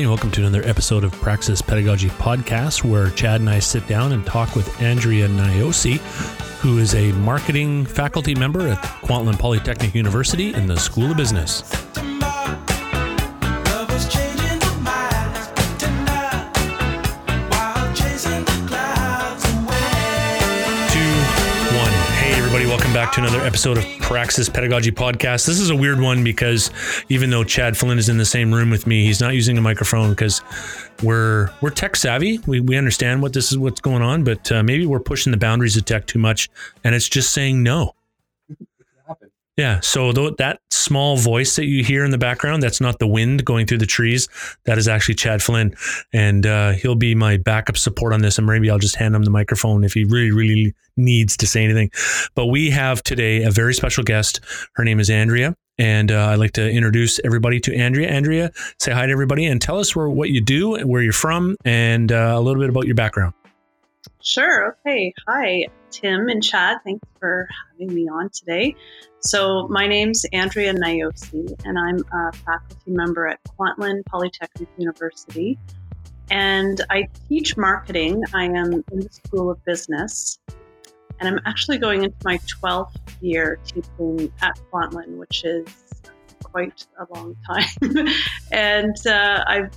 everybody. Welcome to another episode of Praxis Pedagogy Podcast, where Chad and I sit down and talk with Andrea Niosi, who is a marketing faculty member at Kwantlen Polytechnic University in the School of Business. Back to another episode of Praxis Pedagogy Podcast. This is a weird one because even though Chad Flynn is in the same room with me, he's not using a microphone because we're we're tech savvy. We, we understand what this is what's going on, but uh, maybe we're pushing the boundaries of tech too much, and it's just saying no. Yeah. So th- that small voice that you hear in the background, that's not the wind going through the trees. That is actually Chad Flynn. And uh, he'll be my backup support on this. And maybe I'll just hand him the microphone if he really, really needs to say anything. But we have today a very special guest. Her name is Andrea. And uh, I'd like to introduce everybody to Andrea. Andrea, say hi to everybody and tell us where, what you do, where you're from, and uh, a little bit about your background. Sure. Okay. Hi, Tim and Chad. Thanks for having me on today. So, my name's Andrea Niosi, and I'm a faculty member at Kwantlen Polytechnic University. And I teach marketing. I am in the School of Business. And I'm actually going into my 12th year teaching at Kwantlen, which is quite a long time. and uh, I've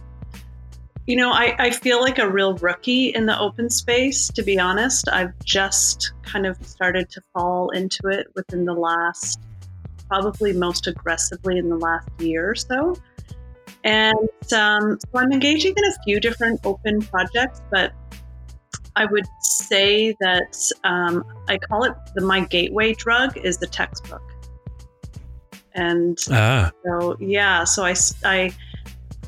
you know, I, I feel like a real rookie in the open space, to be honest. I've just kind of started to fall into it within the last, probably most aggressively in the last year or so. And um, so I'm engaging in a few different open projects, but I would say that um, I call it the my gateway drug is the textbook. And ah. so, yeah, so I, I,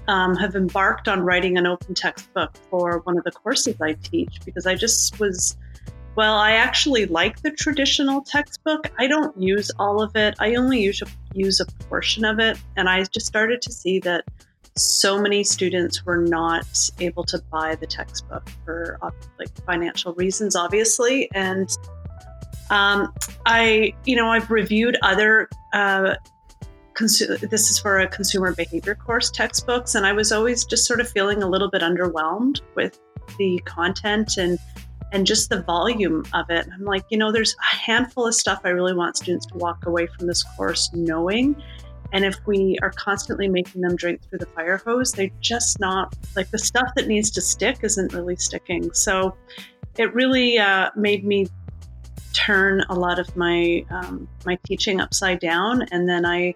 um, have embarked on writing an open textbook for one of the courses I teach because I just was, well, I actually like the traditional textbook. I don't use all of it, I only use a, use a portion of it. And I just started to see that so many students were not able to buy the textbook for like financial reasons, obviously. And um, I, you know, I've reviewed other uh, consu- this is for a consumer behavior course textbooks and i was always just sort of feeling a little bit underwhelmed with the content and and just the volume of it. I'm like you know there's a handful of stuff i really want students to walk away from this course knowing and if we are constantly making them drink through the fire hose they're just not like the stuff that needs to stick isn't really sticking. So it really uh, made me turn a lot of my um, my teaching upside down and then i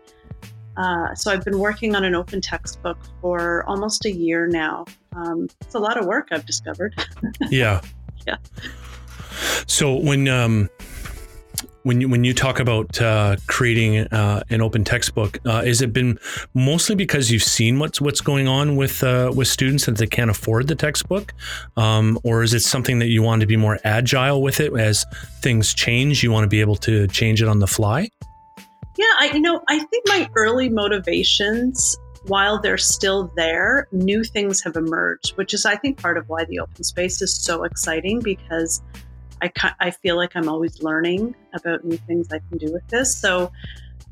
uh, so I've been working on an open textbook for almost a year now. Um, it's a lot of work I've discovered. yeah. Yeah. So when um, when you when you talk about uh, creating uh, an open textbook, uh, has it been mostly because you've seen what's what's going on with uh, with students that they can't afford the textbook, um, or is it something that you want to be more agile with it as things change? You want to be able to change it on the fly. Yeah, I you know, I think my early motivations while they're still there, new things have emerged, which is I think part of why the open space is so exciting because I I feel like I'm always learning about new things I can do with this. So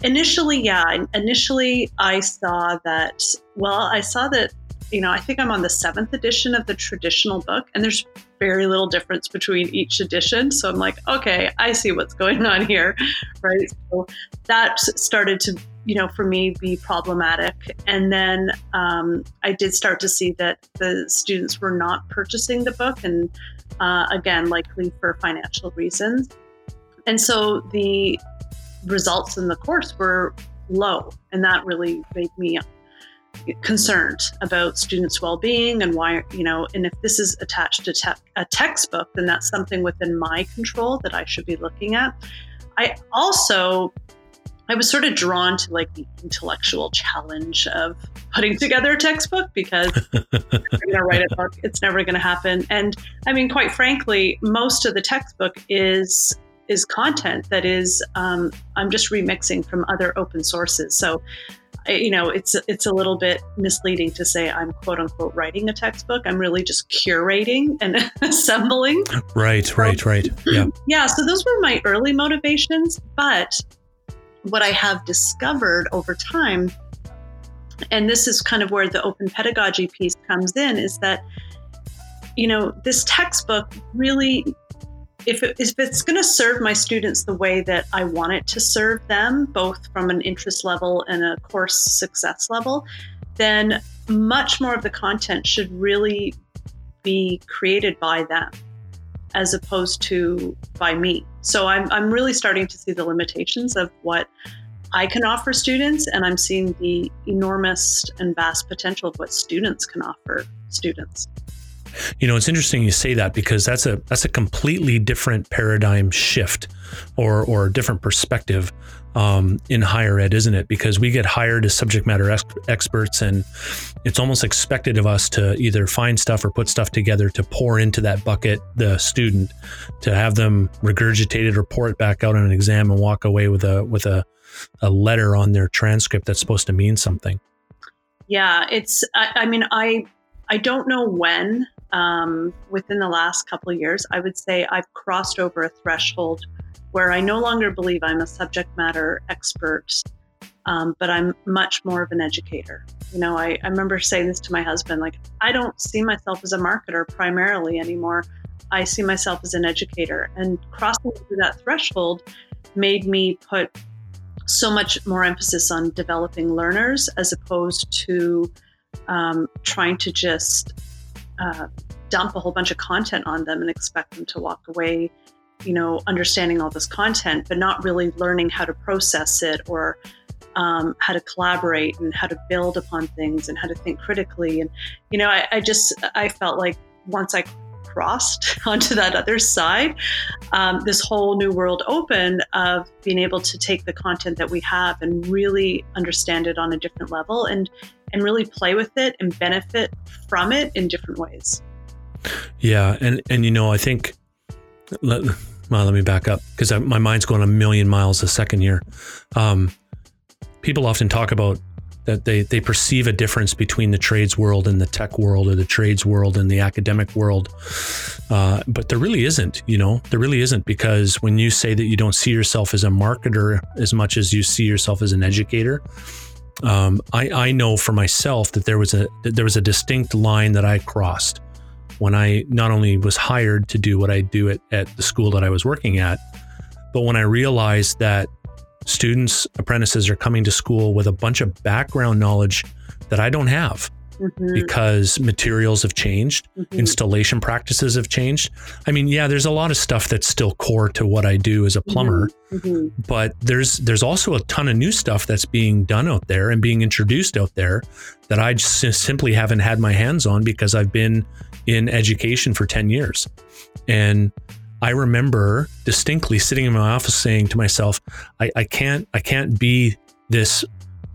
initially, yeah, initially I saw that well, I saw that you know, I think I'm on the seventh edition of the traditional book, and there's very little difference between each edition. So I'm like, okay, I see what's going on here, right? So that started to, you know, for me be problematic. And then um, I did start to see that the students were not purchasing the book, and uh, again, likely for financial reasons. And so the results in the course were low, and that really made me concerned about students' well-being and why you know and if this is attached to te- a textbook then that's something within my control that i should be looking at. I also i was sort of drawn to like the intellectual challenge of putting together a textbook because you're going to write a book it's never going to happen. And i mean quite frankly most of the textbook is is content that is um, i'm just remixing from other open sources. So Uh, you know, it's it's a little bit misleading to say I'm quote unquote writing a textbook. I'm really just curating and assembling. Right, right, right. Yeah. Yeah. So those were my early motivations, but what I have discovered over time and this is kind of where the open pedagogy piece comes in is that you know this textbook really if, it, if it's going to serve my students the way that i want it to serve them both from an interest level and a course success level then much more of the content should really be created by them as opposed to by me so i'm, I'm really starting to see the limitations of what I can offer students, and I'm seeing the enormous and vast potential of what students can offer students. You know, it's interesting you say that because that's a that's a completely different paradigm shift, or or different perspective um, in higher ed, isn't it? Because we get hired as subject matter ex- experts, and it's almost expected of us to either find stuff or put stuff together to pour into that bucket the student, to have them regurgitate it or pour it back out on an exam and walk away with a with a a letter on their transcript that's supposed to mean something. Yeah, it's. I, I mean, I I don't know when um, within the last couple of years. I would say I've crossed over a threshold where I no longer believe I'm a subject matter expert, um, but I'm much more of an educator. You know, I, I remember saying this to my husband, like, I don't see myself as a marketer primarily anymore. I see myself as an educator. And crossing through that threshold made me put so much more emphasis on developing learners as opposed to um, trying to just uh, dump a whole bunch of content on them and expect them to walk away, you know, understanding all this content, but not really learning how to process it or um, how to collaborate and how to build upon things and how to think critically. And, you know, I, I just, I felt like once I crossed onto that other side, um, this whole new world open of being able to take the content that we have and really understand it on a different level and and really play with it and benefit from it in different ways. Yeah, and and you know, I think. Let, well, let me back up because my mind's going a million miles a second here. Um, people often talk about that they, they perceive a difference between the trades world and the tech world or the trades world and the academic world. Uh, but there really isn't, you know, there really isn't because when you say that you don't see yourself as a marketer as much as you see yourself as an educator, um, I, I know for myself that there was a that there was a distinct line that I crossed when I not only was hired to do what I do at, at the school that I was working at, but when I realized that students, apprentices are coming to school with a bunch of background knowledge that I don't have. Mm-hmm. Because materials have changed, mm-hmm. installation practices have changed. I mean, yeah, there's a lot of stuff that's still core to what I do as a plumber, mm-hmm. mm-hmm. but there's there's also a ton of new stuff that's being done out there and being introduced out there that I just simply haven't had my hands on because I've been in education for 10 years. And I remember distinctly sitting in my office saying to myself, I, I can't, I can't be this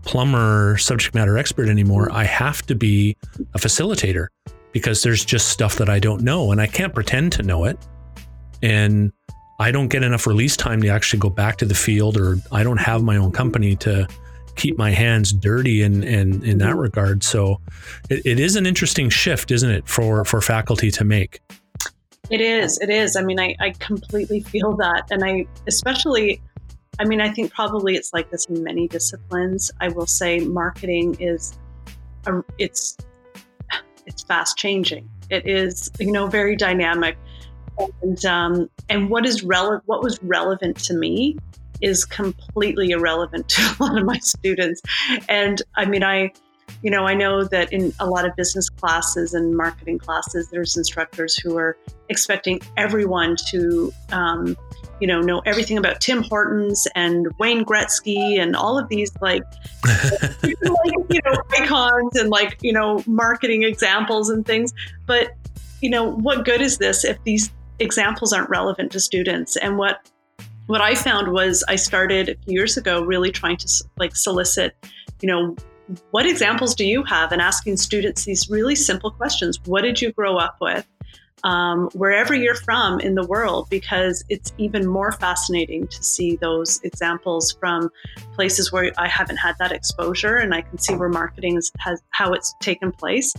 plumber subject matter expert anymore. I have to be a facilitator because there's just stuff that I don't know and I can't pretend to know it. And I don't get enough release time to actually go back to the field or I don't have my own company to keep my hands dirty in, in, in that mm-hmm. regard. So it, it is an interesting shift, isn't it, for, for faculty to make? It is. It is. I mean, I, I completely feel that. And I, especially, I mean, I think probably it's like this in many disciplines. I will say marketing is, a, it's, it's fast changing. It is, you know, very dynamic. And, um, and what is relevant, what was relevant to me is completely irrelevant to a lot of my students. And I mean, I, you know, I know that in a lot of business classes and marketing classes, there's instructors who are expecting everyone to, um, you know, know everything about Tim Hortons and Wayne Gretzky and all of these like, like, you know, icons and like, you know, marketing examples and things. But, you know, what good is this if these examples aren't relevant to students? And what what I found was I started a few years ago really trying to like solicit, you know, what examples do you have? And asking students these really simple questions. What did you grow up with? Um, wherever you're from in the world, because it's even more fascinating to see those examples from places where I haven't had that exposure and I can see where marketing has how it's taken place.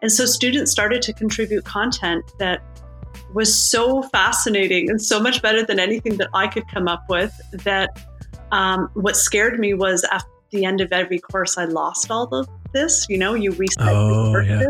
And so students started to contribute content that was so fascinating and so much better than anything that I could come up with that um, what scared me was after the end of every course, I lost all of this. You know, you recycle Oh, yeah.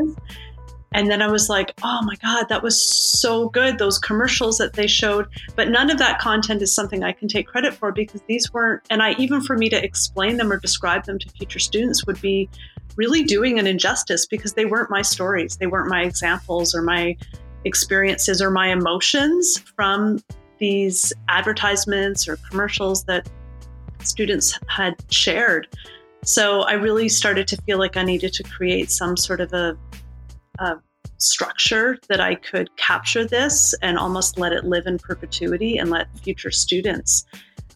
And then I was like, oh my God, that was so good. Those commercials that they showed. But none of that content is something I can take credit for because these weren't, and I even for me to explain them or describe them to future students would be really doing an injustice because they weren't my stories. They weren't my examples or my experiences or my emotions from these advertisements or commercials that students had shared. So I really started to feel like I needed to create some sort of a, a structure that I could capture this and almost let it live in perpetuity and let future students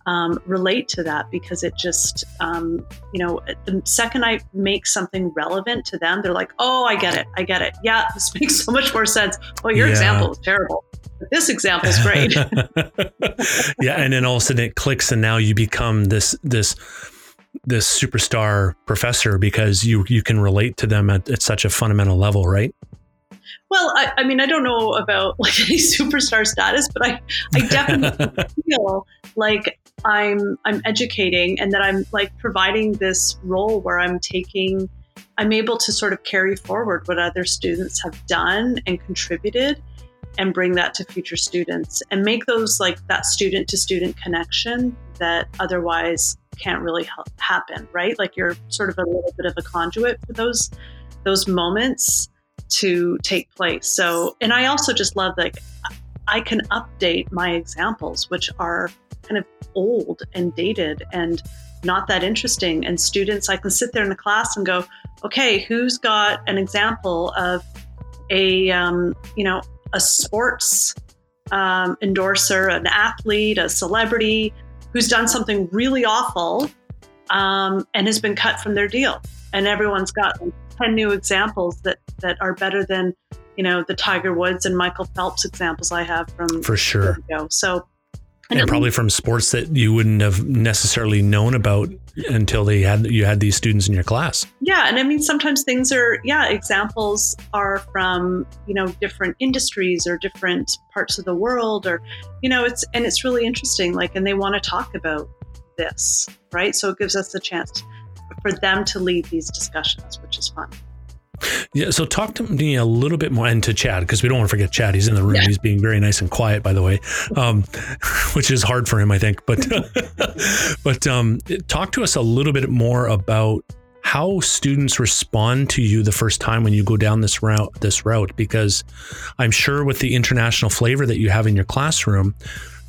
um, relate to that because it just, um, you know, the second I make something relevant to them, they're like, oh, I get it. I get it. Yeah, this makes so much more sense. Oh, your Yeah. example is terrible. This example is great. yeah, and then all of a sudden it clicks, and now you become this this this superstar professor because you you can relate to them at, at such a fundamental level, right? Well, I, I mean, I don't know about like any superstar status, but I, I definitely feel like I'm I'm educating and that I'm like providing this role where I'm taking I'm able to sort of carry forward what other students have done and contributed and bring that to future students and make those like that student to student connection that otherwise can't really help happen, right? Like you're sort of a little bit of a conduit for those those moments to take place. So, and I also just love like I can update my examples, which are kind of old and dated and not that interesting. And students, I can sit there in the class and go, okay, who's got an example of a, um, you know, a sports um, endorser, an athlete, a celebrity who's done something really awful um, and has been cut from their deal. And everyone's got like, 10 new examples that, that are better than, you know, the Tiger Woods and Michael Phelps examples I have from For sure. ago. So, And, probably from sports that you wouldn't have necessarily known about until they had you had these students in your class. Yeah, and I mean sometimes things are yeah, examples are from, you know, different industries or different parts of the world or you know, it's and it's really interesting like and they want to talk about this, right? So it gives us the chance for them to lead these discussions, which is fun. Yeah. So talk to me a little bit more and to Chad because we don't want to forget Chad. He's in the room. Yeah. He's being very nice and quiet, by the way, um, which is hard for him, I think. But but um, talk to us a little bit more about how students respond to you the first time when you go down this route. This route, because I'm sure with the international flavor that you have in your classroom,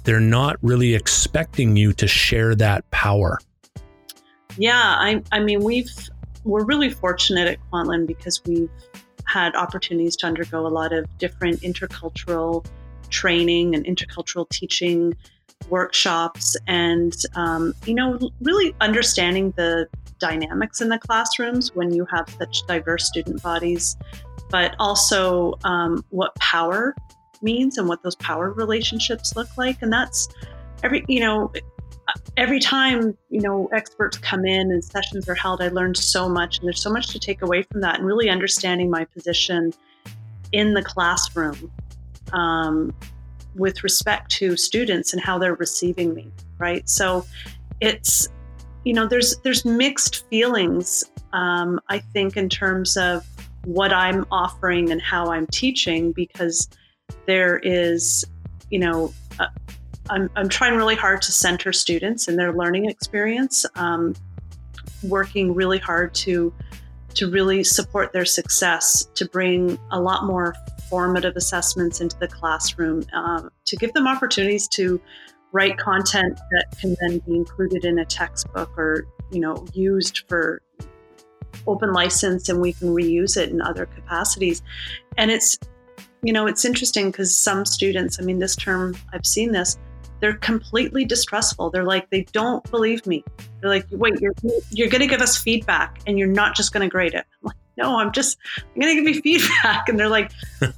they're not really expecting you to share that power. Yeah, I, I mean, we've we're really fortunate at Kwantlen because we've had opportunities to undergo a lot of different intercultural training and intercultural teaching workshops, and um, you know, really understanding the dynamics in the classrooms when you have such diverse student bodies, but also um, what power means and what those power relationships look like, and that's every you know every time you know experts come in and sessions are held i learned so much and there's so much to take away from that and really understanding my position in the classroom um, with respect to students and how they're receiving me right? So it's you know there's there's mixed feelings um, i think in terms of what i'm offering and how i'm teaching because there is you know I'm, I'm trying really hard to center students in their learning experience, um, working really hard to to really support their success, to bring a lot more formative assessments into the classroom, um, to give them opportunities to write content that can then be included in a textbook or you know used for open license and we can reuse it in other capacities. And it's you know it's interesting because some students i mean this term i've seen this they're completely distrustful. They're like, they don't believe me. They're like, wait, you're you're going to give us feedback, and you're not just going to grade it. I'm like, no, I'm just I'm going to give you feedback. And they're like, no,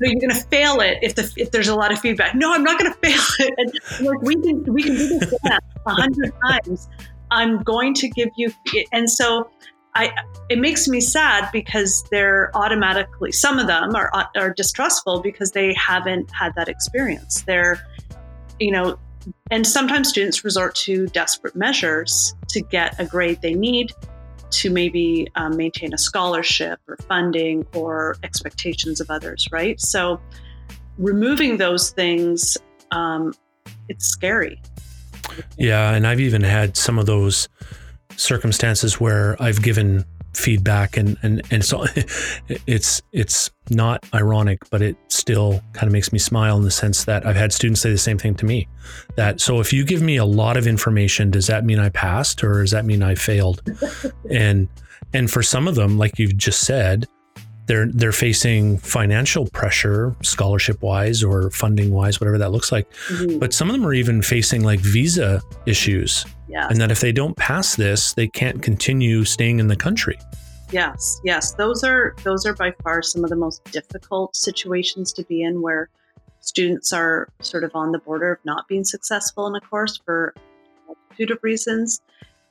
you're going to fail it if the if there's a lot of feedback. No, I'm not going to fail it. And like, we can we can do this a hundred times. I'm going to give you, and so. I, it makes me sad because they're automatically some of them are are distrustful because they haven't had that experience. They're you know, and sometimes students resort to desperate measures to get a grade they need to maybe um, maintain a scholarship or funding or expectations of others, right? So removing those things, um, it's scary. Yeah, and I've even had some of those circumstances where I've given feedback and and and so it's it's not ironic but it still kind of makes me smile in the sense that I've had students say the same thing to me that so if you give me a lot of information does that mean I passed or does that mean I failed? And and for some of them like you've just said they're they're facing financial pressure scholarship wise or funding wise whatever that looks like mm-hmm. but some of them are even facing like visa issues Yes. And that if they don't pass this, they can't continue staying in the country. Yes, yes. Those are those are by far some of the most difficult situations to be in where students are sort of on the border of not being successful in a course for a multitude of reasons.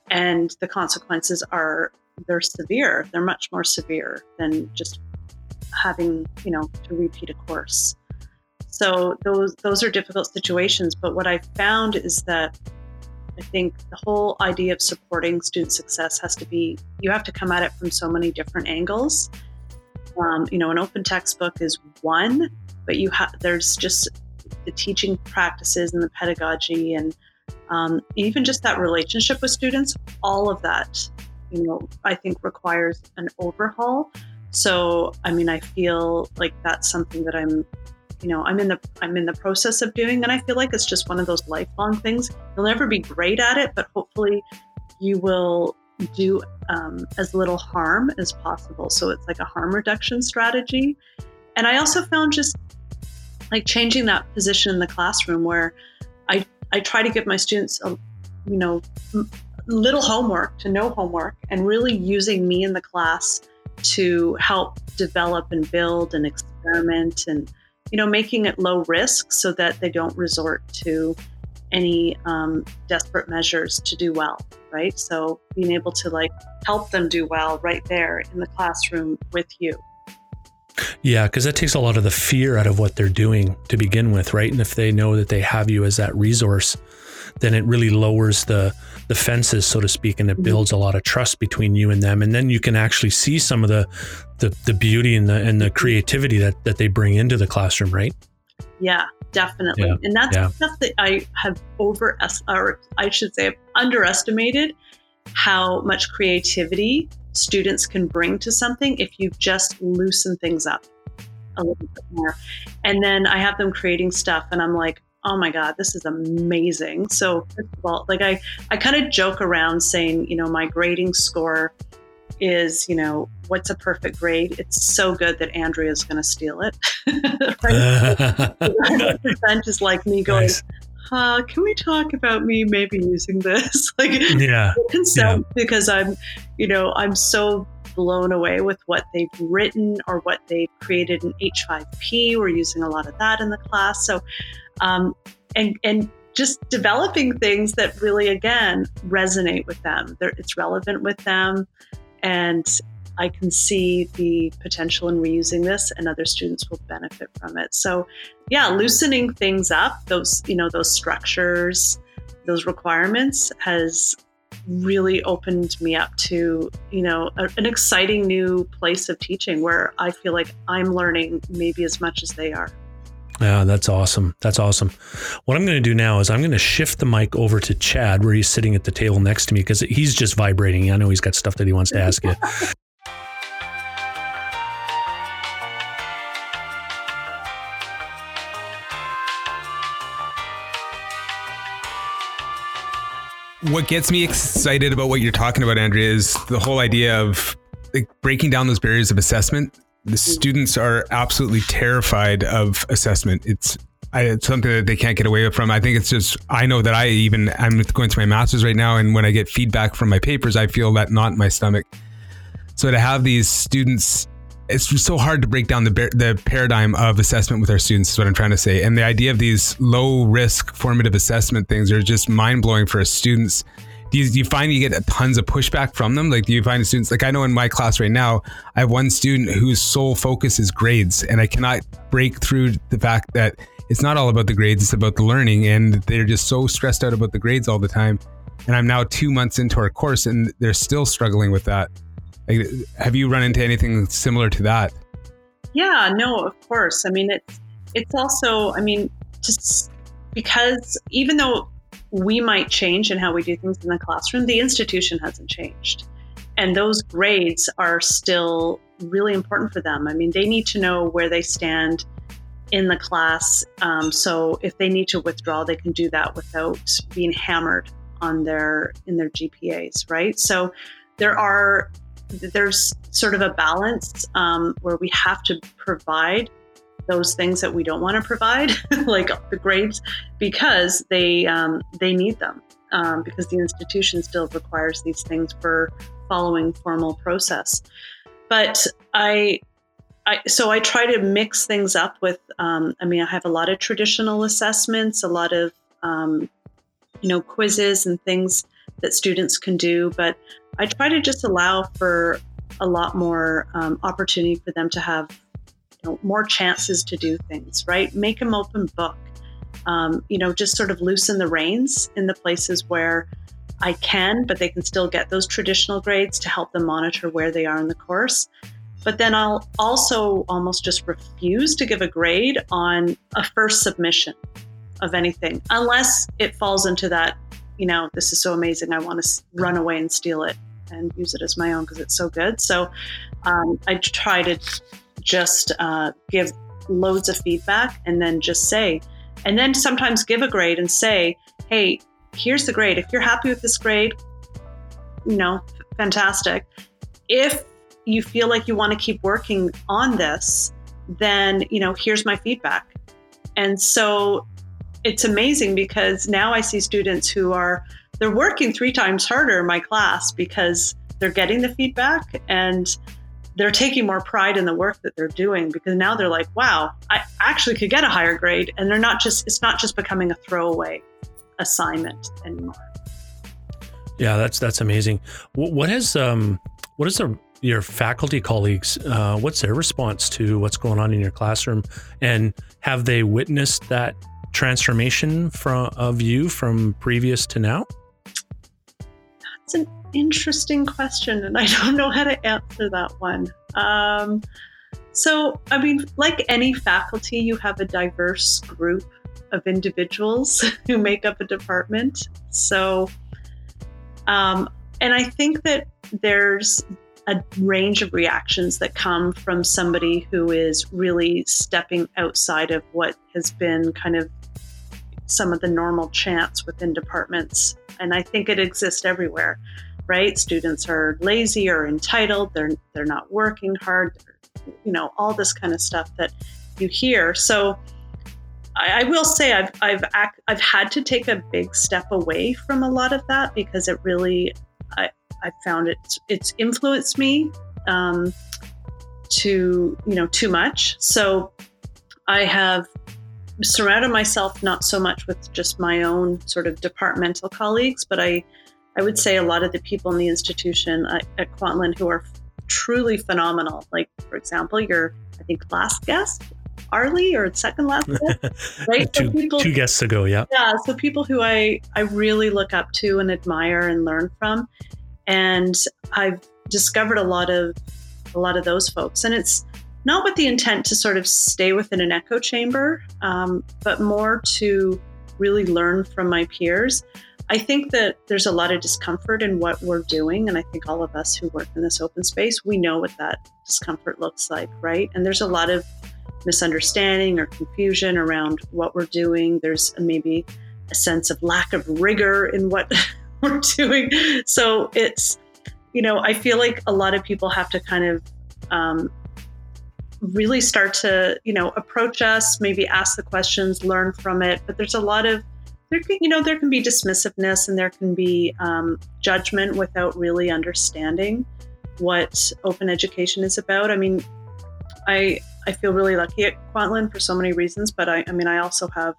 And the consequences are they're severe. They're much more severe than just having, you know, to repeat a course. So those those are difficult situations. But what I found is that I think the whole idea of supporting student success has to be you have to come at it from so many different angles. Um, you know, an open textbook is one, but you have there's just the teaching practices and the pedagogy and um, even just that relationship with students. All of that, you know, I think requires an overhaul. So, I mean, I feel like that's something that I'm you know i'm in the i'm in the process of doing and i feel like it's just one of those lifelong things. You'll never be great at it but hopefully you will do um, as little harm as possible. So it's like a harm reduction strategy. And i also found just like changing that position in the classroom where i i try to give my students a you know little homework to no homework and really using me in the class to help develop and build and experiment and you know, making it low risk so that they don't resort to any um, desperate measures to do well, right? So being able to like help them do well right there in the classroom with you. Yeah, because that takes a lot of the fear out of what they're doing to begin with, right? And if they know that they have you as that resource, then it really lowers the the fences, so to speak, and it mm-hmm. builds a lot of trust between you and them. And then you can actually see some of the the, the beauty and the and the creativity that that they bring into the classroom, right? Yeah, definitely. Yeah. And that's yeah. stuff that I have over or I should say I've underestimated how much creativity students can bring to something if you just loosen things up a little bit more. And then I have them creating stuff and I'm like, oh my god this is amazing. So first of all like i i kind of joke around saying you know my grading score is you know what's a perfect grade? It's so good that andrea's going to steal it. Right? Just like me going nice. Uh, can we talk about me maybe using this? Like yeah yeah. because i'm you know i'm so blown away with what they've written or what they've created in h5p we're using a lot of that in the class. So um, and and just developing things that really again resonate with them. They're, it's relevant with them, and I can see the potential in reusing this, and other students will benefit from it. So, yeah, loosening things up, those you know those structures, those requirements has really opened me up to you know a, an exciting new place of teaching where I feel like I'm learning maybe as much as they are. Yeah, that's awesome. That's awesome. What I'm going to do now is I'm going to shift the mic over to Chad, where he's sitting at the table next to me, because he's just vibrating. I know he's got stuff that he wants to ask you. what gets me excited about what you're talking about, Andrea, is the whole idea of like breaking down those barriers of assessment the students are absolutely terrified of assessment. It's I, it's something that they can't get away from. I think it's just I know that I even I'm going to my masters right now, and when I get feedback from my papers, I feel that knot in my stomach. So to have these students, it's so hard to break down the the paradigm of assessment with our students. Is what I'm trying to say, and the idea of these low risk formative assessment things are just mind blowing for our students do you, do you find you get tons of pushback from them? Like, do you find students, like I know in my class right now, I have one student whose sole focus is grades, and I cannot break through the fact that it's not all about the grades, it's about the learning. And they're just so stressed out about the grades all the time. and I'm now two months into our course, and they're still struggling with that. Like, have you run into anything similar to that? Yeah, no, of course. I mean, it's it's also, I mean, just because even though we might change in how we do things in the classroom, the institution hasn't changed. And those grades are still really important for them. I mean, they need to know where they stand in the class. Um, so if they need to withdraw, they can do that without being hammered on their in their GPAs, right? So there are there's sort of a balance um, where we have to provide those things that we don't want to provide, like the grades, because they um, they need them um, because the institution still requires these things for following formal process. But I, I so I try to mix things up with. Um, I mean, I have a lot of traditional assessments, a lot of um, you know quizzes and things that students can do, but I try to just allow for a lot more um, opportunity for them to have know, more chances to do things, right? Make them open book. Um, you know, just sort of loosen the reins in the places where I can, but they can still get those traditional grades to help them monitor where they are in the course. But then I'll also almost just refuse to give a grade on a first submission of anything, unless it falls into that, you know, this is so amazing. I want to run away and steal it and use it as my own because it's so good. So um, I try to just uh, give loads of feedback and then just say, and then sometimes give a grade and say, hey, here's the grade. If you're happy with this grade, you know, fantastic. If you feel like you want to keep working on this, then, you know, here's my feedback. And so it's amazing because now I see students who are they're working three times harder in my class because they're getting the feedback and they're taking more pride in the work that they're doing because now they're like, wow, I actually could get a higher grade. And they're not just, it's not just becoming a throwaway assignment anymore. Yeah, that's, that's amazing. What has, um, what is the, your faculty colleagues, uh, what's their response to what's going on in your classroom? And have they witnessed that transformation from, of you from previous to now? That's an interesting question, and I don't know how to answer that one. Um, so, I mean, like any faculty, you have a diverse group of individuals who make up a department. So, um, and I think that there's a range of reactions that come from somebody who is really stepping outside of what has been kind of some of the normal chants within departments. And I think it exists everywhere, right? Students are lazy or entitled, they're they're not working hard, you know, all this kind of stuff that you hear. So I, I will say I've I've act, I've had to take a big step away from a lot of that because it really I I found it it's influenced me um, to you know too much. So I have surrounded myself not so much with just my own sort of departmental colleagues, but I, I would say a lot of the people in the institution at, at Kwantlen who are truly phenomenal. Like, for example, your, I think, last guest, Arlie, or second last guest, right? two, so people, two guests ago, yeah. Yeah, so people who I, I really look up to and admire and learn from. And I've discovered a lot of a lot of those folks. And it's not with the intent to sort of stay within an echo chamber, um, but more to really learn from my peers. I think that there's a lot of discomfort in what we're doing. And I think all of us who work in this open space, we know what that discomfort looks like, right? And there's a lot of misunderstanding or confusion around what we're doing. There's maybe a sense of lack of rigor in what we're doing. So it's, you know, I feel like a lot of people have to kind of um, really start to you know approach us maybe ask the questions learn from it but there's a lot of there can you know there can be dismissiveness and there can be um, judgment without really understanding what open education is about. I mean i i feel really lucky at kwantlen for so many reasons but i, I mean i also have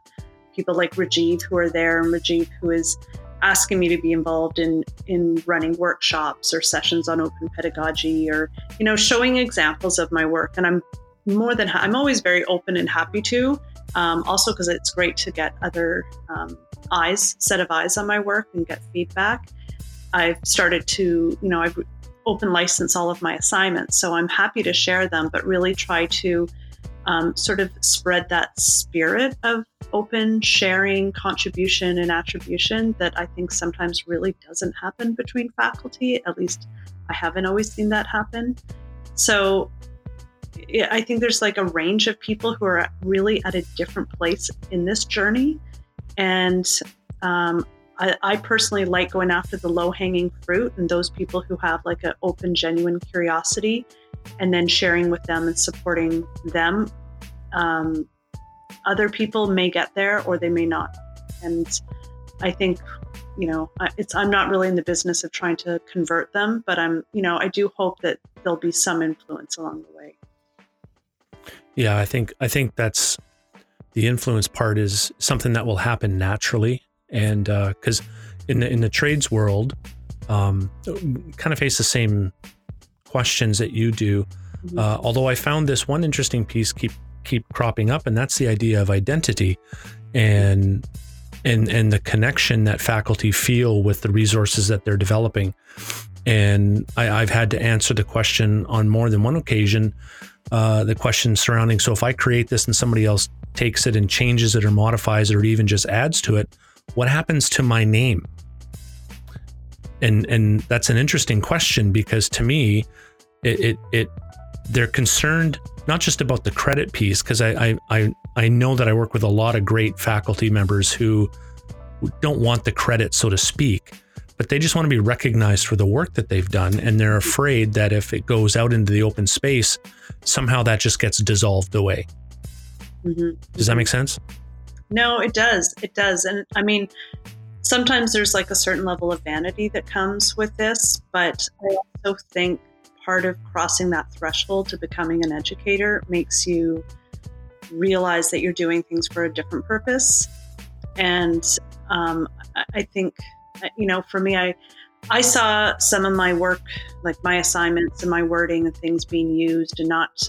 people like rajiv who are there and rajiv who is asking me to be involved in in running workshops or sessions on open pedagogy or you know showing examples of my work. And i'm more than ha- i'm always very open and happy to Um, also, because it's great to get other um, eyes, set of eyes on my work and get feedback. I've started to, you know, I've open license all of my assignments, so I'm happy to share them, but really try to um, sort of spread that spirit of open sharing, contribution, and attribution that I think sometimes really doesn't happen between faculty. At least I haven't always seen that happen. So I think there's like a range of people who are really at a different place in this journey. And um, I, I, personally like going after the low hanging fruit and those people who have like an open, genuine curiosity and then sharing with them and supporting them. Um, other people may get there or they may not. And I think, you know, it's I'm not really in the business of trying to convert them, but I'm, you know, I do hope that there'll be some influence along the way. Yeah, I think I think that's the influence part is something that will happen naturally, and because uh, in the in the trades world, um, kind of face the same questions that you do. Mm-hmm. Uh, although I found this one interesting piece keep keep cropping up, and that's the idea of identity and and and the connection that faculty feel with the resources that they're developing. And I, have had to answer the question on more than one occasion. Uh, the question surrounding so if I create this and somebody else takes it and changes it or modifies it or even just adds to it, what happens to my name? And and that's an interesting question because to me, it it, it they're concerned not just about the credit piece because I, I I I know that I work with a lot of great faculty members who don't want the credit, so to speak, but they just want to be recognized for the work that they've done, and they're afraid that if it goes out into the open space, somehow that just gets dissolved away. Mm-hmm. Does that make sense? No, it does. It does, and I mean, sometimes there's like a certain level of vanity that comes with this, but I also think part of crossing that threshold to becoming an educator makes you realize that you're doing things for a different purpose. And um, I think, you know, for me, I I saw some of my work, like my assignments and my wording and things being used, and not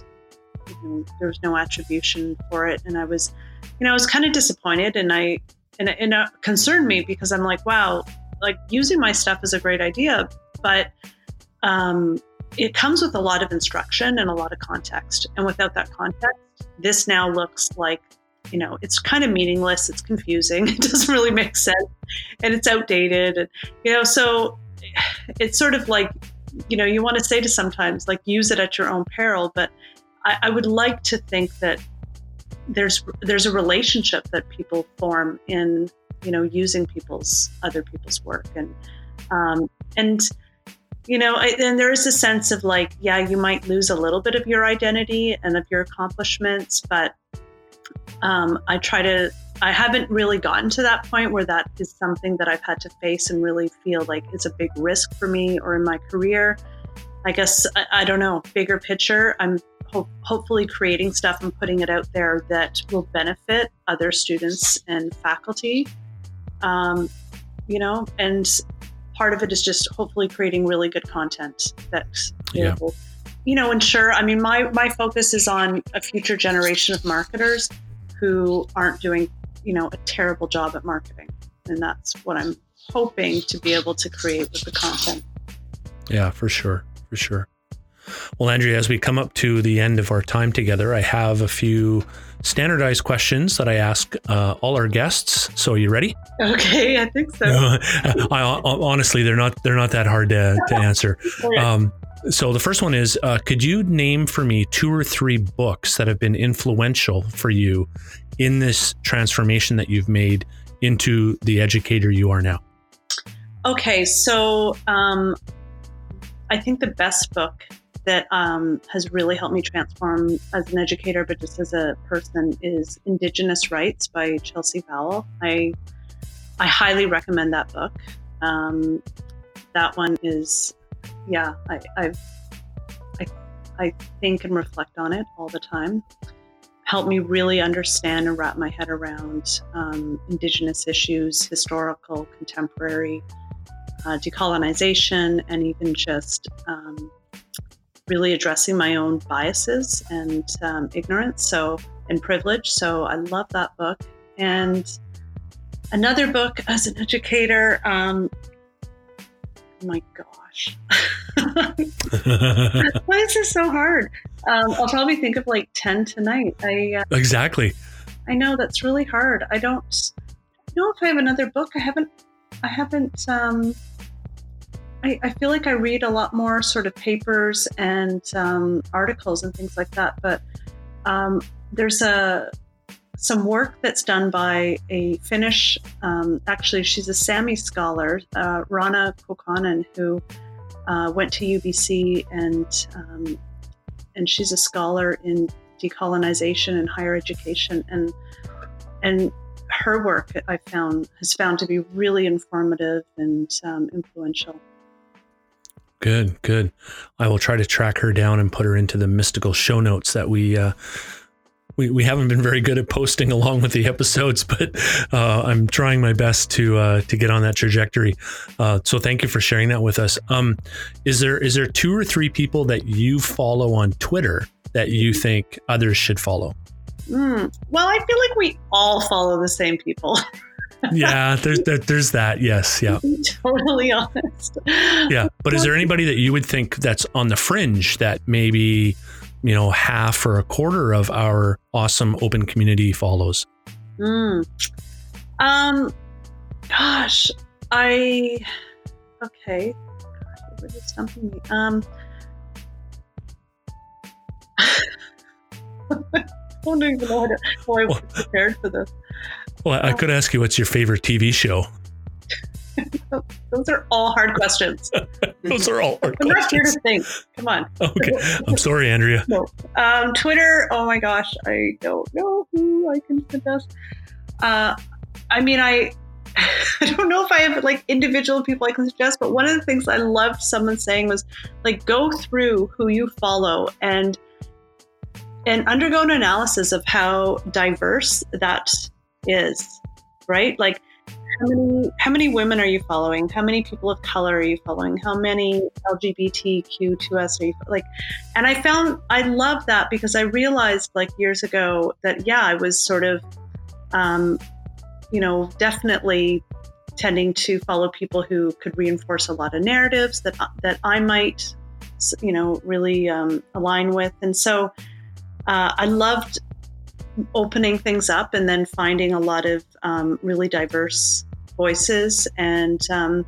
you know, there was no attribution for it, and I was, you know, I was kind of disappointed, and I and, and it concerned me because I'm like, wow, like using my stuff is a great idea, but um, it comes with a lot of instruction and a lot of context. And without that context, this now looks like, you know, it's kind of meaningless. It's confusing. It doesn't really make sense. And it's outdated. And, you know, so it's sort of like, you know, you want to say to sometimes, like, use it at your own peril. But I, I would like to think that there's there's a relationship that people form in you know using people's other people's work and um, and you know and there is a sense of like yeah you might lose a little bit of your identity and of your accomplishments but um, i try to i haven't really gotten to that point where that is something that i've had to face and really feel like it's a big risk for me or in my career. I guess i, I don't know bigger picture i'm ho- hopefully creating stuff and putting it out there that will benefit other students and faculty. Um, you know and part of it is just hopefully creating really good content that's yeah. you know ensure i mean my my focus is on a future generation of marketers who aren't doing you know a terrible job at marketing. And that's what i'm hoping to be able to create with the content. Yeah for sure for sure well, Andrea, as we come up to the end of our time together, I have a few standardized questions that I ask uh, all our guests. So, are you ready? Okay, I think so. I, honestly, they're not they're not that hard to, to answer. Um, so, the first one is: uh, Could you name for me two or three books that have been influential for you in this transformation that you've made into the educator you are now? Okay, so um, I think the best book that um, has really helped me transform as an educator, but just as a person, is Indigenous Writes by Chelsea Vowel. I I highly recommend that book. Um, that one is, yeah, I, I've, I I think and reflect on it all the time. Helped me really understand and wrap my head around um, Indigenous issues, historical, contemporary, uh, decolonization, and even just um, really addressing my own biases and um, ignorance. So and privilege. So I love that book. And another book as an educator. Um, oh my gosh. Why is this so hard? Um, I'll probably think of like 10 tonight. I uh, exactly. I know that's really hard. I don't know if I have another book. I haven't I haven't um, I, I feel like I read a lot more sort of papers and um, articles and things like that. But um, there's a some work that's done by a Finnish, um, actually, she's a Sami scholar, uh, Rauna Kuokkanen, who uh, went to UBC and um, and she's a scholar in decolonization and higher education and and her work I found has found to be really informative and um, influential. Good, good. I will try to track her down and put her into the mystical show notes that we uh, we, we haven't been very good at posting along with the episodes, but uh, I'm trying my best to uh, to get on that trajectory. Uh, so thank you for sharing that with us. Um, is there is there two or three people that you follow on Twitter that you think others should follow? Mm. Well, I feel like we all follow the same people. yeah, there's there, there's that. Yes, yeah. totally honest. Yeah, but is there anybody that you would think that's on the fringe that maybe you know half or a quarter of our awesome open community follows? Mm. Um, gosh, I okay. Really stumping me. Um. I don't even know how, to, how I was prepared for this. Well, I could ask you what's your favorite TV show? Those are all hard questions. Those are all hard I'm questions. not here to think. Come on. Okay. I'm sorry, Andrea. No. Um, Twitter, oh my gosh, I don't know who I can suggest. Uh, I mean, I I don't know if I have like individual people I can suggest, but one of the things I loved someone saying was like go through who you follow and and undergo an analysis of how diverse that is, right? Like how many how many women are you following? How many people of color are you following? How many LGBTQ2S are you like? And I found I love that because I realized like years ago that yeah, I was sort of, um, you know, definitely tending to follow people who could reinforce a lot of narratives that that I might, you know, really um, align with, and so uh, I loved opening things up and then finding a lot of um, really diverse voices and um,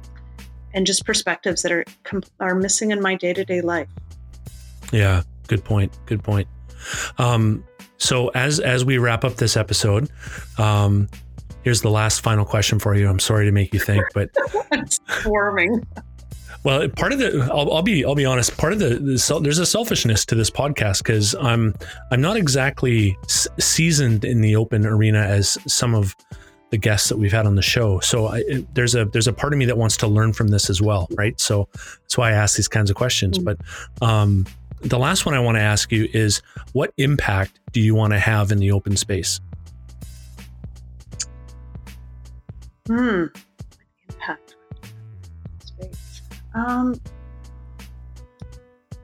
and just perspectives that are are missing in my day to day life. Yeah, good point. Good point. Um, so as as we wrap up this episode, um, here's the last final question for you. I'm sorry to make you think, but swarming. Well, part of the I'll, I'll, be I'll be honest. Part of the, the there's a selfishness to this podcast because I'm I'm not exactly s- seasoned in the open arena as some of the guests that we've had on the show. So I, there's a there's a part of me that wants to learn from this as well, right? So that's why I ask these kinds of questions. Mm-hmm. But um, the last one I want to ask you is, what impact do you want to have in the open space? Hmm. Um,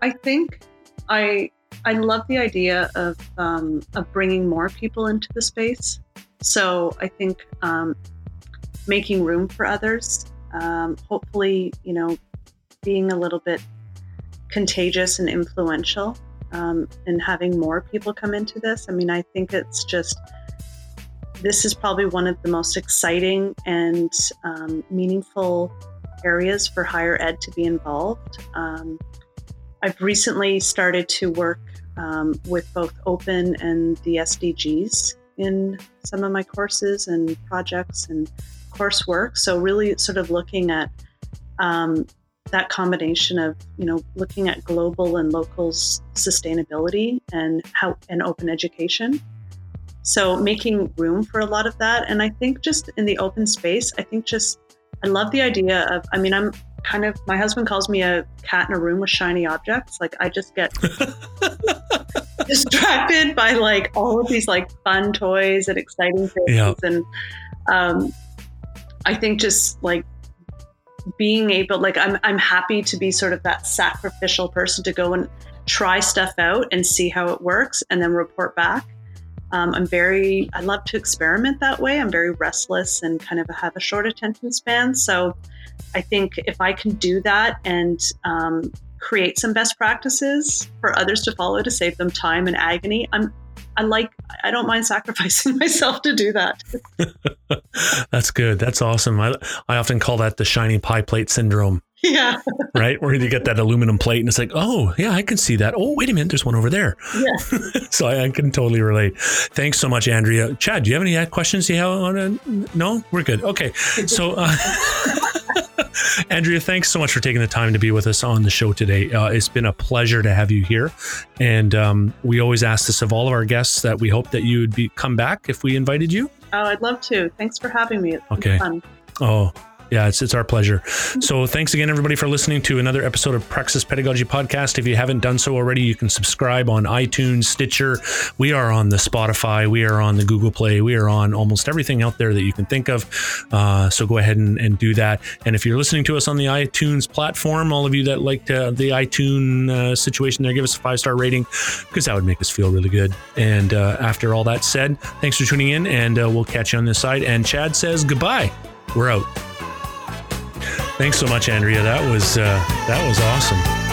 I think I I love the idea of um, of bringing more people into the space. So I think um, making room for others, um, hopefully, you know, being a little bit contagious and influential, um, and having more people come into this. I mean, I think it's just this is probably one of the most exciting and um, meaningful areas for higher ed to be involved. Um, I've recently started to work um, with both open and the SDGs in some of my courses and projects and coursework. So really, sort of looking at um, that combination of you know looking at global and local sustainability and how and open education. So making room for a lot of that, and I think just in the open space, I think just I love the idea of, I mean, I'm kind of, my husband calls me a cat in a room with shiny objects. Like, I just get distracted by like all of these like fun toys and exciting things. Yeah. And um, I think just like being able, like, I'm, I'm happy to be sort of that sacrificial person to go and try stuff out and see how it works and then report back. Um, I'm very, I love to experiment that way. I'm very restless and kind of have a short attention span. So I think if I can do that and um, create some best practices for others to follow to save them time and agony, I'm, I like, I don't mind sacrificing myself to do that. That's good. That's awesome. I, I often call that the shiny pie plate syndrome. Yeah. right? Where you get that aluminum plate and it's like, oh, yeah, I can see that. Oh, wait a minute, there's one over there. Yeah. so I, I, can totally relate. Thanks so much, Andrea. Chad, do you have any questions you have on? No, we're good. Okay. So, uh, Andrea, thanks so much for taking the time to be with us on the show today. Uh, it's been a pleasure to have you here. And um, we always ask this of all of our guests that we hope that you would be come back if we invited you. Oh, I'd love to. Thanks for having me. It's okay. Oh, yeah, it's, it's our pleasure. So thanks again, everybody, for listening to another episode of Praxis Pedagogy Podcast. If you haven't done so already, you can subscribe on iTunes, Stitcher. We are on the Spotify. We are on the Google Play. We are on almost everything out there that you can think of. Uh, so go ahead and, and, do that. And if you're listening to us on the iTunes platform, all of you that like uh, the iTunes uh, situation there, give us a five star rating because that would make us feel really good. And uh, after all that said, thanks for tuning in, and uh, we'll catch you on this side. And Chad says goodbye. We're out. Thanks so much, Andrea. That was uh, that was awesome.